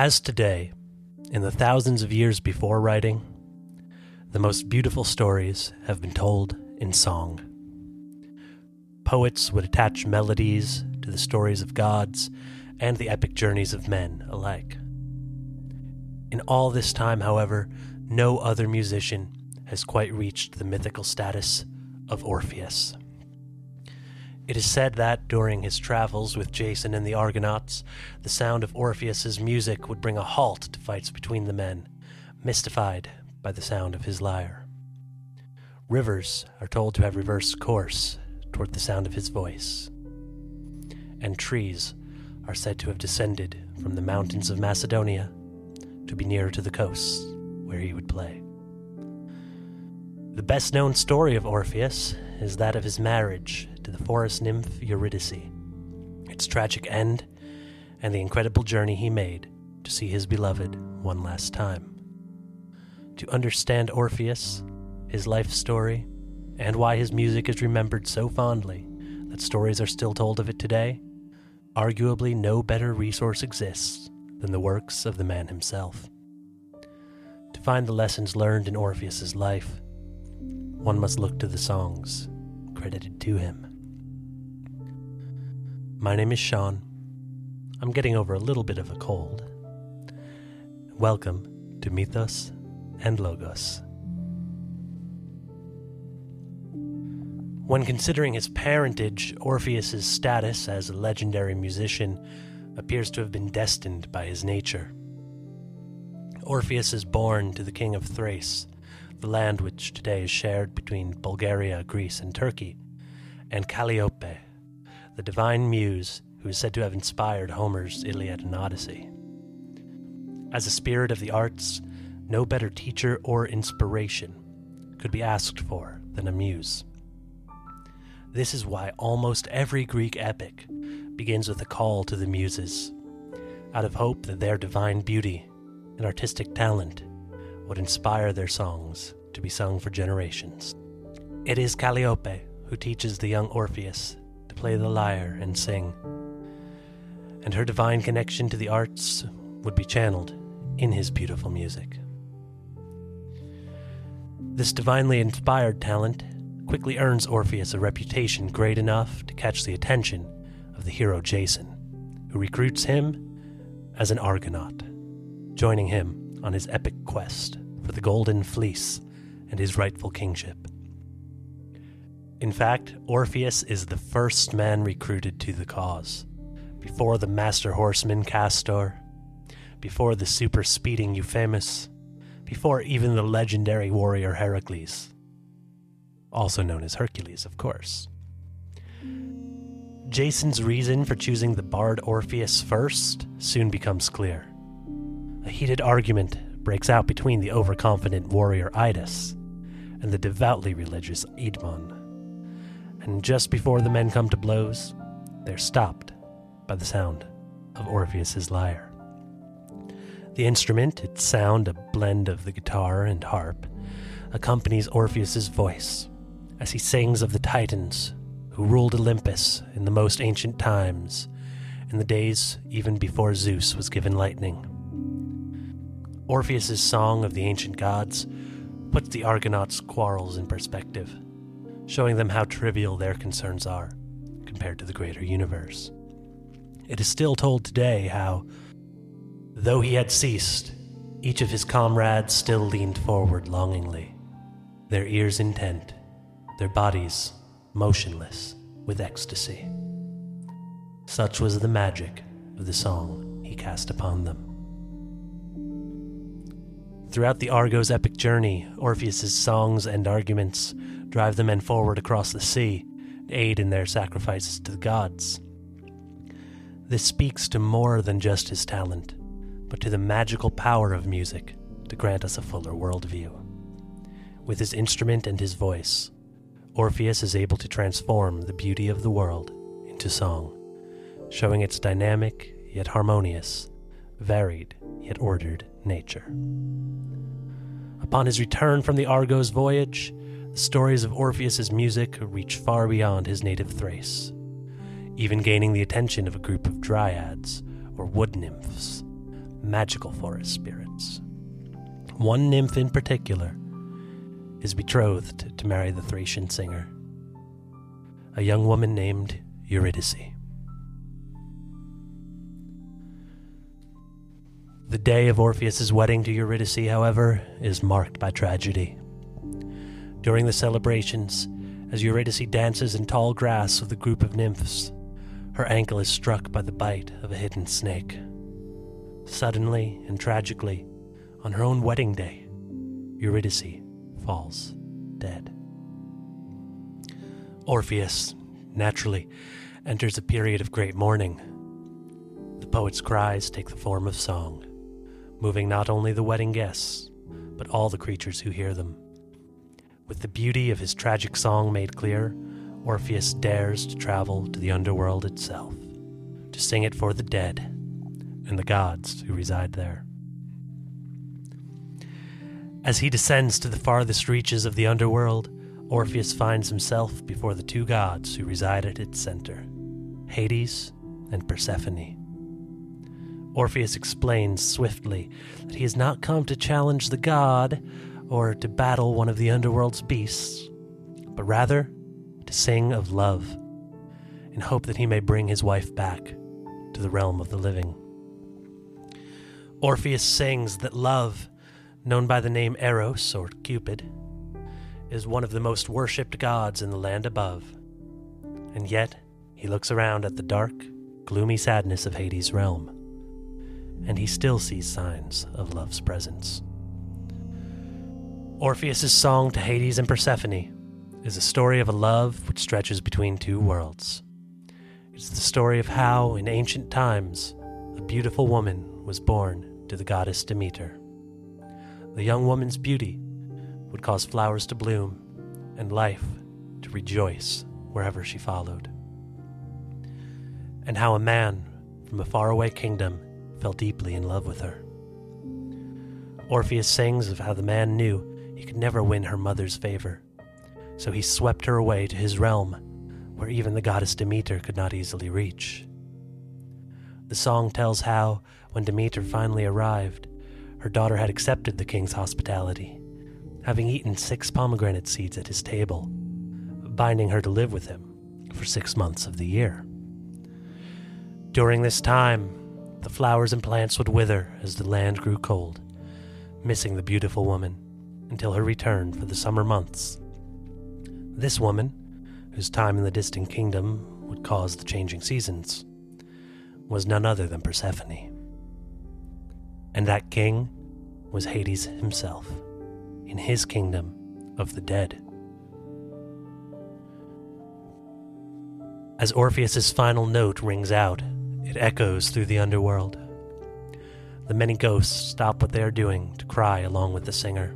As today, in the thousands of years before writing, the most beautiful stories have been told in song. Poets would attach melodies to the stories of gods and the epic journeys of men alike. In all this time, however, no other musician has quite reached the mythical status of Orpheus. It is said that during his travels with Jason and the Argonauts, the sound of Orpheus's music would bring a halt to fights between the men, mystified by the sound of his lyre. Rivers are told to have reversed course toward the sound of his voice. And trees are said to have descended from the mountains of Macedonia to be nearer to the coasts where he would play. The best known story of Orpheus is that of his marriage to the forest nymph Eurydice, its tragic end, and the incredible journey he made to see his beloved one last time. To understand Orpheus, his life story, and why his music is remembered so fondly that stories are still told of it today, arguably no better resource exists than the works of the man himself. To find the lessons learned in Orpheus's life, one must look to the songs credited to him. My name is Sean. I'm getting over a little bit of a cold. Welcome to Mythos and Logos. When considering his parentage, Orpheus's status as a legendary musician appears to have been destined by his nature. Orpheus is born to the king of Thrace, the land which today is shared between Bulgaria, Greece, and Turkey, and Calliope, the divine muse who is said to have inspired Homer's Iliad and Odyssey. As a spirit of the arts, no better teacher or inspiration could be asked for than a muse. This is why almost every Greek epic begins with a call to the muses, out of hope that their divine beauty and artistic talent would inspire their songs to be sung for generations. It is Calliope who teaches the young Orpheus play the lyre and sing, and her divine connection to the arts would be channeled in his beautiful music. This divinely inspired talent quickly earns Orpheus a reputation great enough to catch the attention of the hero Jason, who recruits him as an Argonaut, joining him on his epic quest for the Golden Fleece and his rightful kingship. In fact, Orpheus is the first man recruited to the cause, before the master horseman Castor, before the super speeding Euphemus, before even the legendary warrior Heracles, also known as Hercules, of course. Jason's reason for choosing the bard Orpheus first soon becomes clear. A heated argument breaks out between the overconfident warrior Idas and the devoutly religious Idmon. And just before the men come to blows, they're stopped by the sound of Orpheus's lyre. The instrument, its sound a blend of the guitar and harp, accompanies Orpheus's voice as he sings of the Titans who ruled Olympus in the most ancient times, in the days even before Zeus was given lightning. Orpheus's song of the ancient gods puts the Argonauts' quarrels in perspective, showing them how trivial their concerns are compared to the greater universe. It is still told today how, though he had ceased, each of his comrades still leaned forward longingly, their ears intent, their bodies motionless with ecstasy. Such was the magic of the song he cast upon them. Throughout the Argo's epic journey, Orpheus's songs and arguments drive the men forward across the sea, aid in their sacrifices to the gods. This speaks to more than just his talent, but to the magical power of music to grant us a fuller worldview. With his instrument and his voice, Orpheus is able to transform the beauty of the world into song, showing its dynamic yet harmonious, varied yet ordered nature. Upon his return from the Argo's voyage, stories of Orpheus's music reach far beyond his native Thrace, even gaining the attention of a group of dryads or wood nymphs, magical forest spirits. One nymph in particular is betrothed to marry the Thracian singer, a young woman named Eurydice. The day of Orpheus's wedding to Eurydice, however, is marked by tragedy. During the celebrations, as Eurydice dances in tall grass with a group of nymphs, her ankle is struck by the bite of a hidden snake. Suddenly and tragically, on her own wedding day, Eurydice falls dead. Orpheus, naturally, enters a period of great mourning. The poet's cries take the form of song, moving not only the wedding guests, but all the creatures who hear them. With the beauty of his tragic song made clear, Orpheus dares to travel to the underworld itself, to sing it for the dead and the gods who reside there. As he descends to the farthest reaches of the underworld, Orpheus finds himself before the two gods who reside at its center Hades and Persephone. Orpheus explains swiftly that he has not come to challenge the god or to battle one of the underworld's beasts, but rather to sing of love in hope that he may bring his wife back to the realm of the living. Orpheus sings that love known by the name Eros or Cupid, is one of the most worshipped gods in the land above. And yet, he looks around at the dark, gloomy sadness of Hades' realm, and he still sees signs of love's presence. Orpheus's song to Hades and Persephone is a story of a love which stretches between two worlds. It's the story of how, in ancient times, a beautiful woman was born to the goddess Demeter the young woman's beauty would cause flowers to bloom and life to rejoice wherever she followed. And how a man from a faraway kingdom fell deeply in love with her. Orpheus sings of how the man knew he could never win her mother's favor, so he swept her away to his realm, where even the goddess Demeter could not easily reach. The song tells how, when Demeter finally arrived, her daughter had accepted the king's hospitality, having eaten six pomegranate seeds at his table, binding her to live with him for six months of the year. During this time, the flowers and plants would wither as the land grew cold, missing the beautiful woman until her return for the summer months. This woman, whose time in the distant kingdom would cause the changing seasons, was none other than Persephone. And that king was Hades himself, in his kingdom of the dead. As Orpheus's final note rings out, it echoes through the underworld. The many ghosts stop what they are doing to cry along with the singer.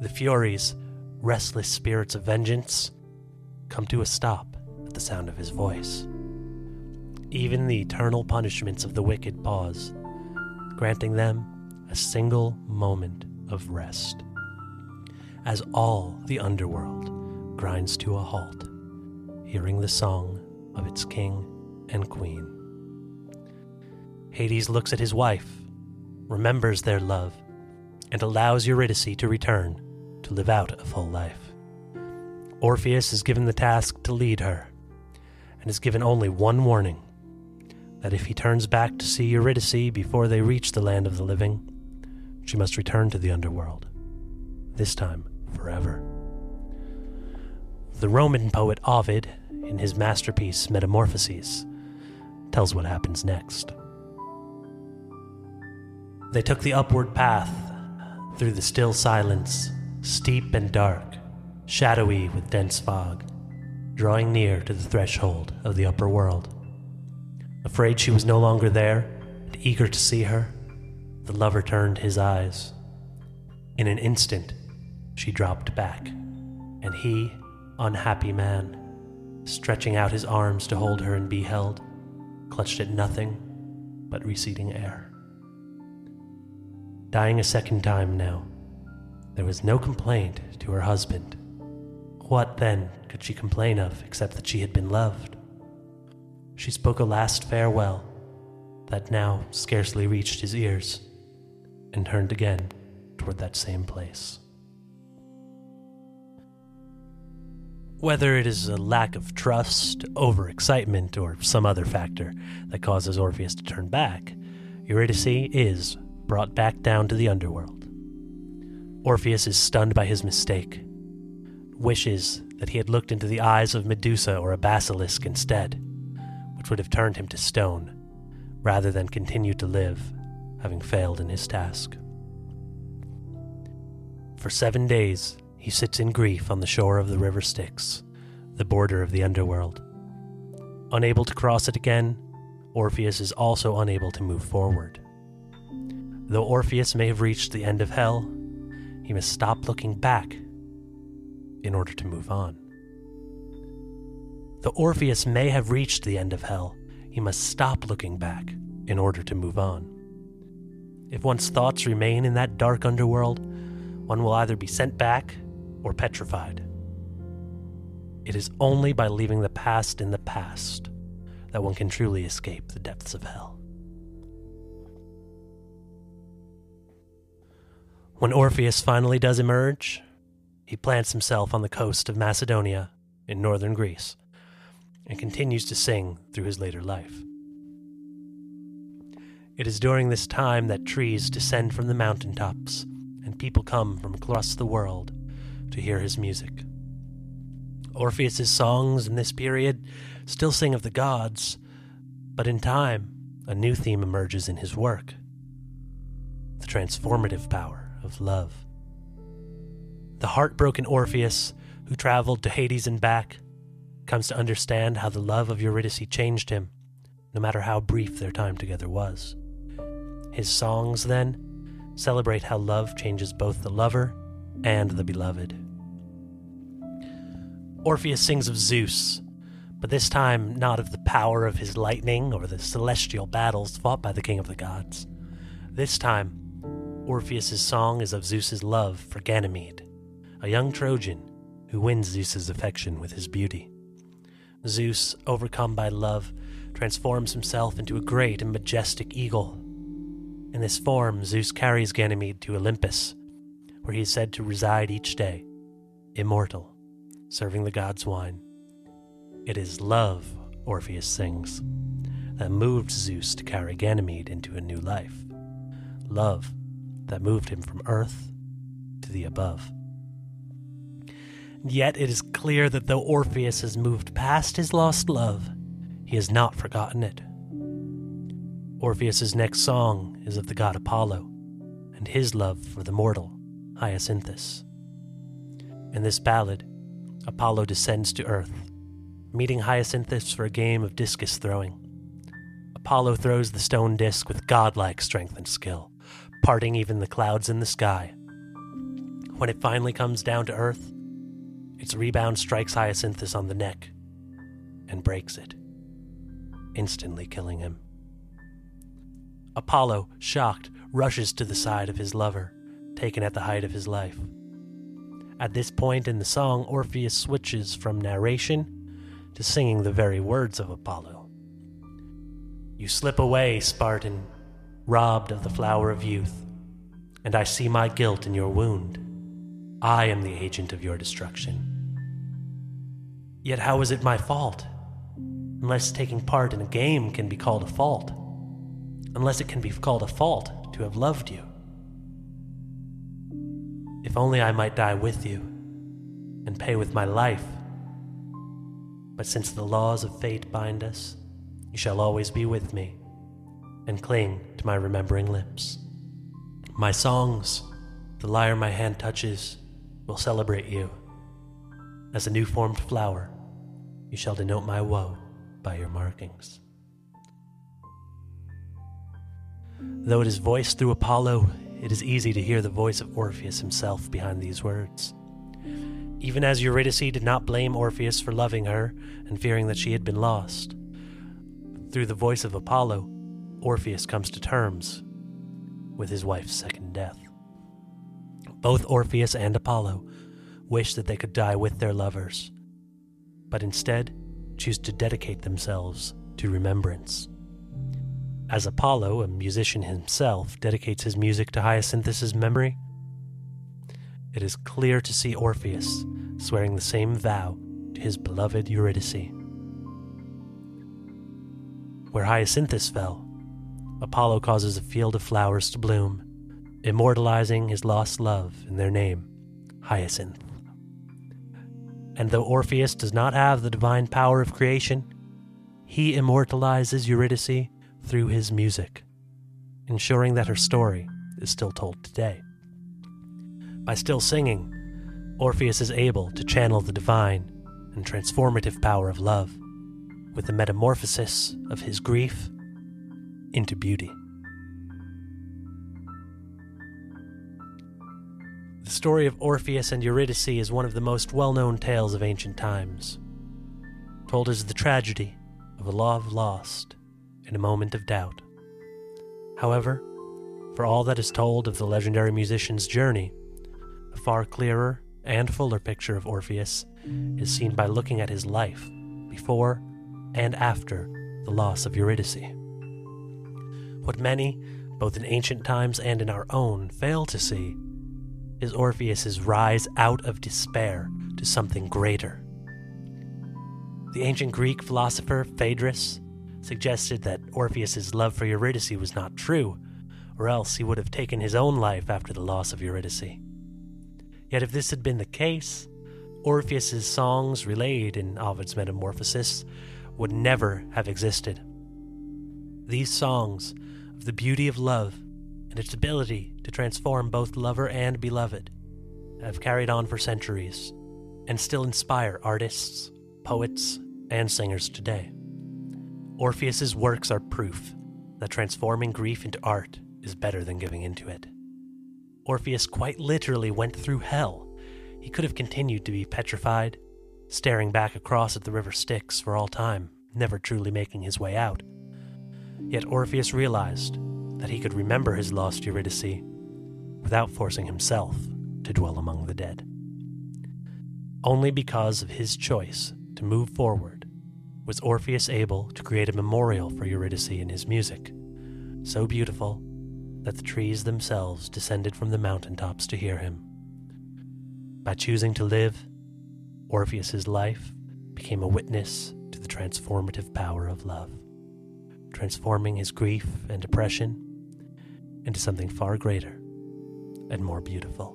The Furies, restless spirits of vengeance, come to a stop at the sound of his voice. Even the eternal punishments of the wicked pause granting them a single moment of rest. As all the underworld grinds to a halt, hearing the song of its king and queen. Hades looks at his wife, remembers their love, and allows Eurydice to return to live out a full life. Orpheus is given the task to lead her, and is given only one warning that if he turns back to see Eurydice before they reach the land of the living, she must return to the underworld, this time forever. The Roman poet Ovid, in his masterpiece Metamorphoses, tells what happens next. They took the upward path through the still silence, steep and dark, shadowy with dense fog, drawing near to the threshold of the upper world. Afraid she was no longer there, and eager to see her, the lover turned his eyes. In an instant, she dropped back, and he, unhappy man, stretching out his arms to hold her and be held, clutched at nothing but receding air. Dying a second time now, there was no complaint to her husband. What then could she complain of except that she had been loved? She spoke a last farewell, that now scarcely reached his ears, and turned again toward that same place. Whether it is a lack of trust, overexcitement, or some other factor that causes Orpheus to turn back, Eurydice is brought back down to the underworld. Orpheus is stunned by his mistake, wishes that he had looked into the eyes of Medusa or a basilisk instead, which would have turned him to stone, rather than continue to live, having failed in his task. For seven days, he sits in grief on the shore of the river Styx, the border of the underworld. Unable to cross it again, Orpheus is also unable to move forward. Though Orpheus may have reached the end of hell, he must stop looking back in order to move on. The Orpheus may have reached the end of hell, he must stop looking back in order to move on. If one's thoughts remain in that dark underworld, one will either be sent back or petrified. It is only by leaving the past in the past that one can truly escape the depths of hell. When Orpheus finally does emerge, he plants himself on the coast of Macedonia in northern Greece and continues to sing through his later life. It is during this time that trees descend from the mountaintops and people come from across the world to hear his music. Orpheus's songs in this period still sing of the gods, but in time, a new theme emerges in his work the transformative power of love. The heartbroken Orpheus, who traveled to Hades and back, comes to understand how the love of Eurydice changed him, no matter how brief their time together was. His songs, then, celebrate how love changes both the lover and the beloved. Orpheus sings of Zeus, but this time not of the power of his lightning or the celestial battles fought by the king of the gods. This time, Orpheus's song is of Zeus's love for Ganymede, a young Trojan who wins Zeus's affection with his beauty. Zeus, overcome by love, transforms himself into a great and majestic eagle. In this form, Zeus carries Ganymede to Olympus, where he is said to reside each day, immortal, serving the gods wine. It is love, Orpheus sings, that moved Zeus to carry Ganymede into a new life. Love that moved him from earth to the above. Yet it is clear that though Orpheus has moved past his lost love, he has not forgotten it. Orpheus's next song is of the god Apollo and his love for the mortal Hyacinthus. In this ballad, Apollo descends to earth, meeting Hyacinthus for a game of discus throwing. Apollo throws the stone disc with godlike strength and skill, parting even the clouds in the sky. When it finally comes down to earth, its rebound strikes Hyacinthus on the neck and breaks it, instantly killing him. Apollo, shocked, rushes to the side of his lover taken at the height of his life. At this point in the song, Orpheus switches from narration to singing the very words of Apollo. You slip away, Spartan, robbed of the flower of youth, and I see my guilt in your wound. I am the agent of your destruction. Yet how is it my fault? Unless taking part in a game can be called a fault. Unless it can be called a fault to have loved you. If only I might die with you and pay with my life. But since the laws of fate bind us, you shall always be with me and cling to my remembering lips. My songs, the lyre my hand touches, will celebrate you. As a new formed flower, you shall denote my woe by your markings. Though it is voiced through Apollo, it is easy to hear the voice of Orpheus himself behind these words. Even as Eurydice did not blame Orpheus for loving her and fearing that she had been lost, through the voice of Apollo, Orpheus comes to terms with his wife's second death. Both Orpheus and Apollo wish that they could die with their lovers, but instead choose to dedicate themselves to remembrance. As Apollo, a musician himself, dedicates his music to Hyacinthus' memory, it is clear to see Orpheus swearing the same vow to his beloved Eurydice. Where Hyacinthus fell, Apollo causes a field of flowers to bloom, immortalizing his lost love in their name, Hyacinth. And though Orpheus does not have the divine power of creation, he immortalizes Eurydice through his music, ensuring that her story is still told today. By still singing, Orpheus is able to channel the divine and transformative power of love with the metamorphosis of his grief into beauty. The story of Orpheus and Eurydice is one of the most well known tales of ancient times, told as the tragedy of a love lost in a moment of doubt. However, for all that is told of the legendary musician's journey, a far clearer and fuller picture of Orpheus is seen by looking at his life before and after the loss of Eurydice. What many, both in ancient times and in our own, fail to see is Orpheus's rise out of despair to something greater. The ancient Greek philosopher Phaedrus suggested that Orpheus's love for Eurydice was not true, or else he would have taken his own life after the loss of Eurydice. Yet if this had been the case, Orpheus's songs relayed in Ovid's Metamorphosis would never have existed. These songs of the beauty of love and its ability to transform both lover and beloved have carried on for centuries and still inspire artists, poets, and singers today. Orpheus's works are proof that transforming grief into art is better than giving into it. Orpheus quite literally went through hell. He could have continued to be petrified, staring back across at the river Styx for all time, never truly making his way out. Yet Orpheus realized that he could remember his lost Eurydice without forcing himself to dwell among the dead. Only because of his choice to move forward was Orpheus able to create a memorial for Eurydice in his music, so beautiful that the trees themselves descended from the mountaintops to hear him. By choosing to live, Orpheus's life became a witness to the transformative power of love, transforming his grief and depression into something far greater and more beautiful.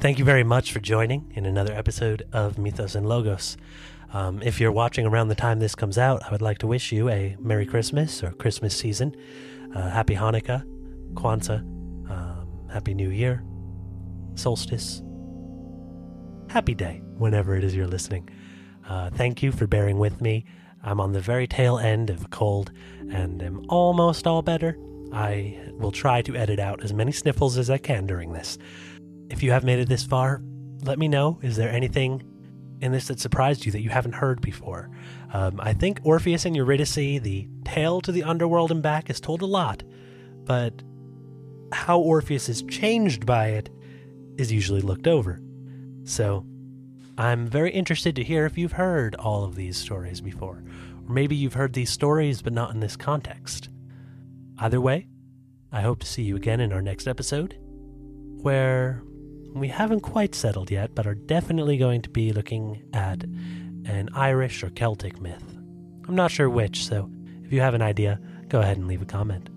Thank you very much for joining in another episode of Mythos and Logos. Um, if you're watching around the time this comes out, I would like to wish you a Merry Christmas or Christmas season, uh, Happy Hanukkah, Kwanzaa, um, Happy New Year, Solstice, Happy Day, whenever it is you're listening. Uh, thank you for bearing with me. I'm on the very tail end of a cold and am almost all better. I will try to edit out as many sniffles as I can during this. If you have made it this far, let me know. Is there anything in this that surprised you that you haven't heard before. Um, I think Orpheus and Eurydice, the tale to the underworld and back, is told a lot, but how Orpheus is changed by it is usually looked over. So I'm very interested to hear if you've heard all of these stories before, or maybe you've heard these stories but not in this context. Either way, I hope to see you again in our next episode, where we haven't quite settled yet, but are definitely going to be looking at an Irish or Celtic myth. I'm not sure which, so if you have an idea, go ahead and leave a comment.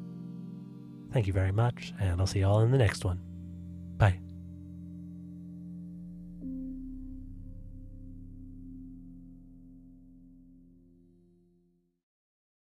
Thank you very much, and I'll see you all in the next one.